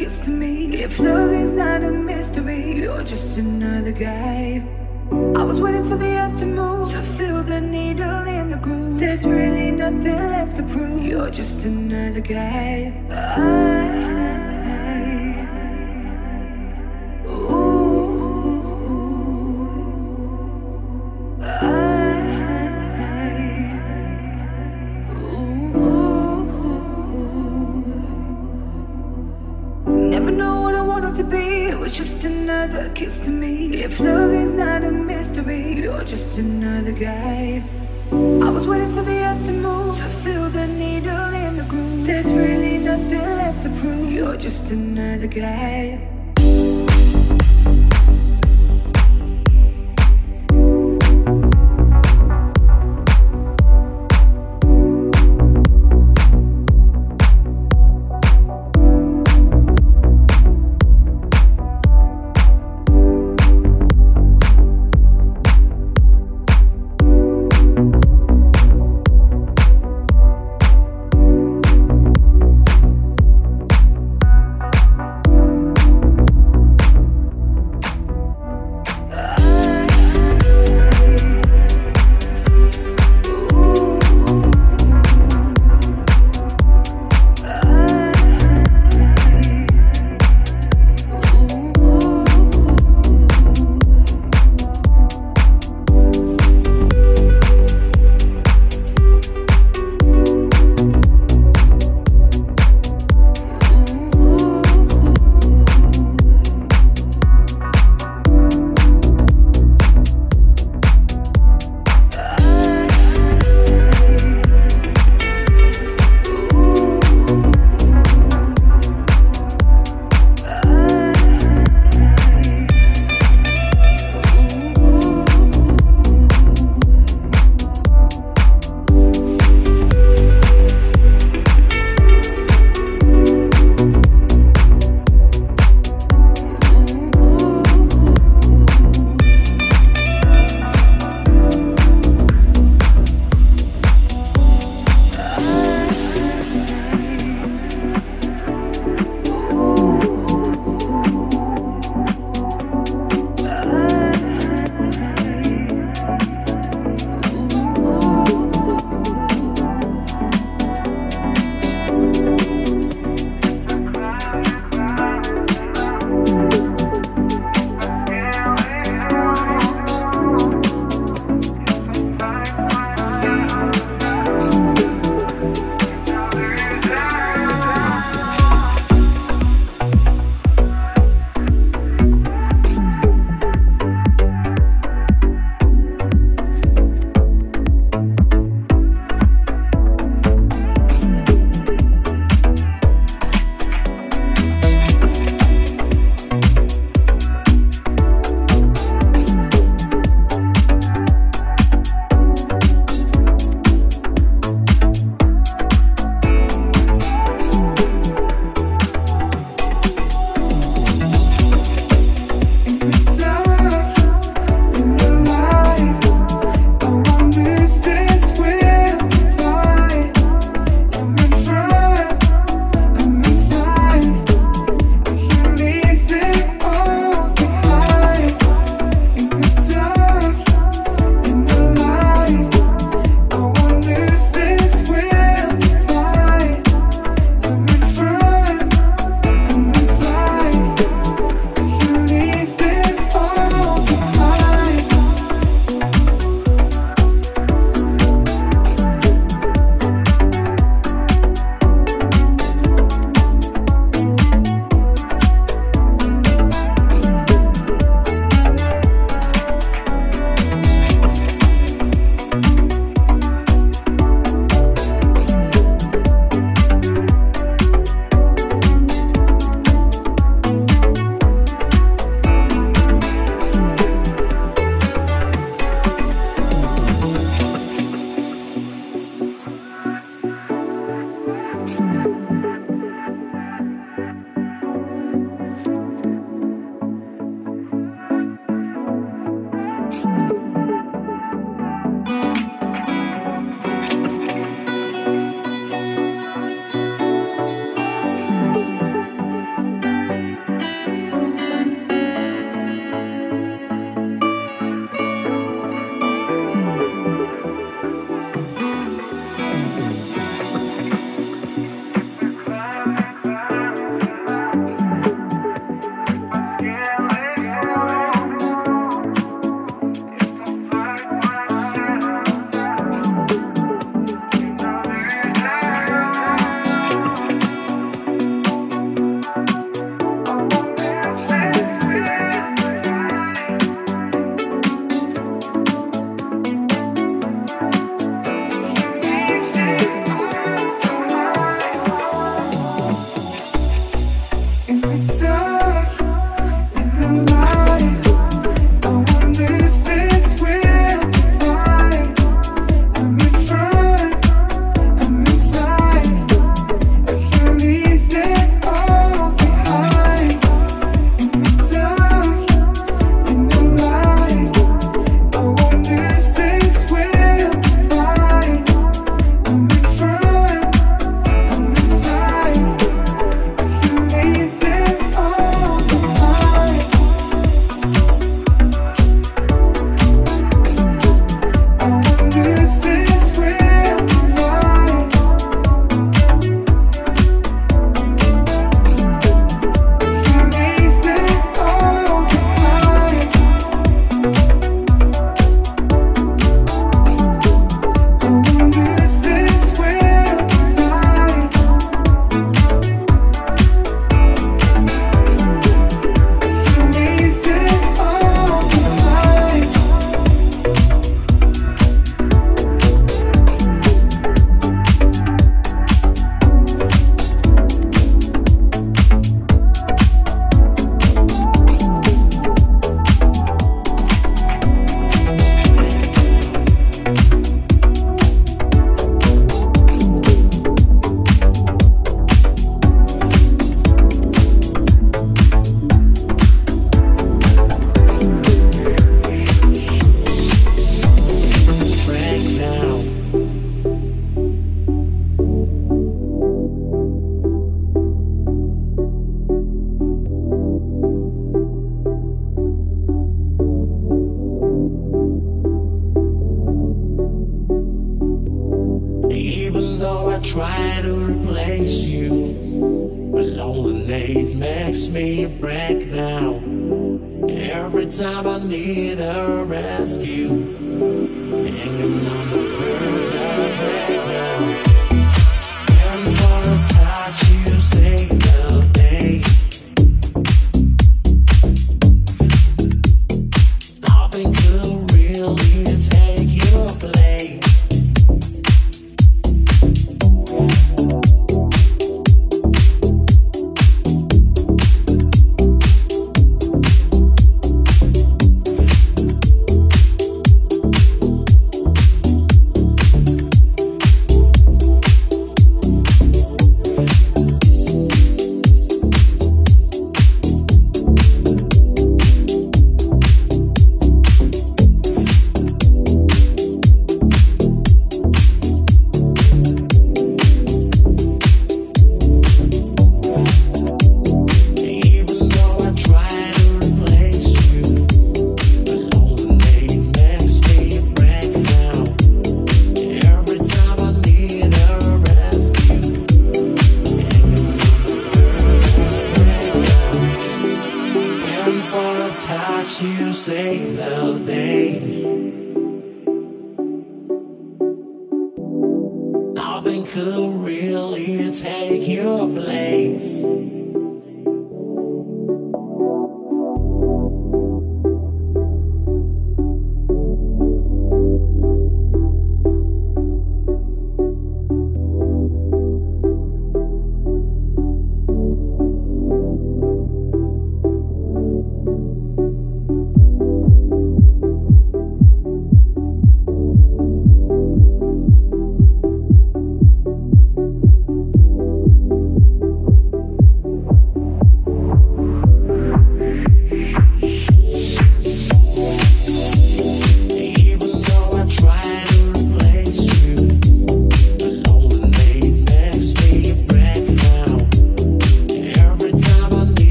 kiss to me. If love is not a mystery, you're just another guy. I was waiting for the earth to move, to feel the needle in the groove. There's really nothing left to prove. You're just another guy. I